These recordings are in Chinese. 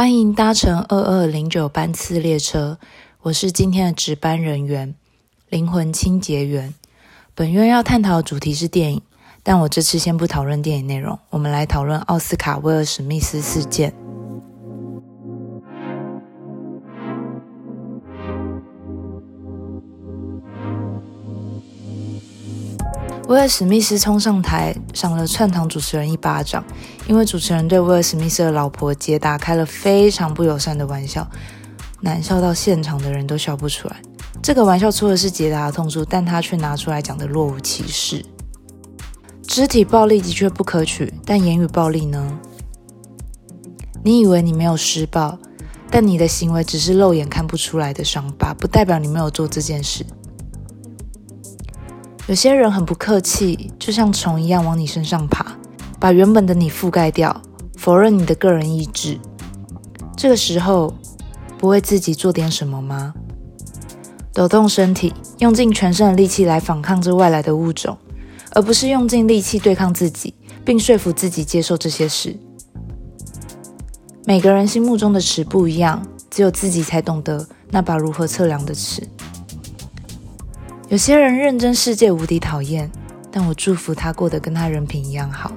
欢迎搭乘二二零九班次列车，我是今天的值班人员，灵魂清洁员。本院要探讨的主题是电影，但我这次先不讨论电影内容，我们来讨论奥斯卡威尔史密斯事件。威尔史密斯冲上台，赏了串堂主持人一巴掌，因为主持人对威尔史密斯的老婆杰达开了非常不友善的玩笑，难笑到现场的人都笑不出来。这个玩笑戳的是杰达的痛处，但他却拿出来讲的若无其事。肢体暴力的确不可取，但言语暴力呢？你以为你没有施暴，但你的行为只是肉眼看不出来的伤疤，不代表你没有做这件事。有些人很不客气，就像虫一样往你身上爬，把原本的你覆盖掉，否认你的个人意志。这个时候，不为自己做点什么吗？抖动身体，用尽全身的力气来反抗这外来的物种，而不是用尽力气对抗自己，并说服自己接受这些事。每个人心目中的尺不一样，只有自己才懂得那把如何测量的尺。有些人认真世界无敌讨厌，但我祝福他过得跟他人品一样好。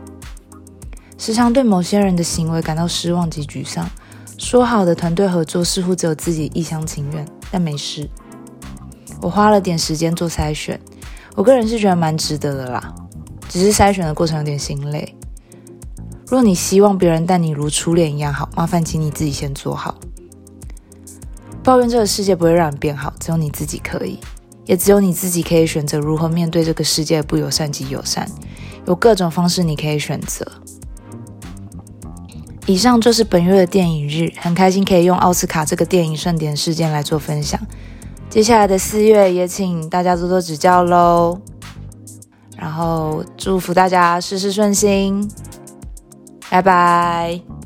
时常对某些人的行为感到失望及沮丧。说好的团队合作似乎只有自己一厢情愿，但没事。我花了点时间做筛选，我个人是觉得蛮值得的啦。只是筛选的过程有点心累。若你希望别人待你如初恋一样好，麻烦请你自己先做好。抱怨这个世界不会让你变好，只有你自己可以。也只有你自己可以选择如何面对这个世界不友善及友善，有各种方式你可以选择。以上就是本月的电影日，很开心可以用奥斯卡这个电影盛典事件来做分享。接下来的四月也请大家多多指教喽。然后祝福大家事事顺心，拜拜。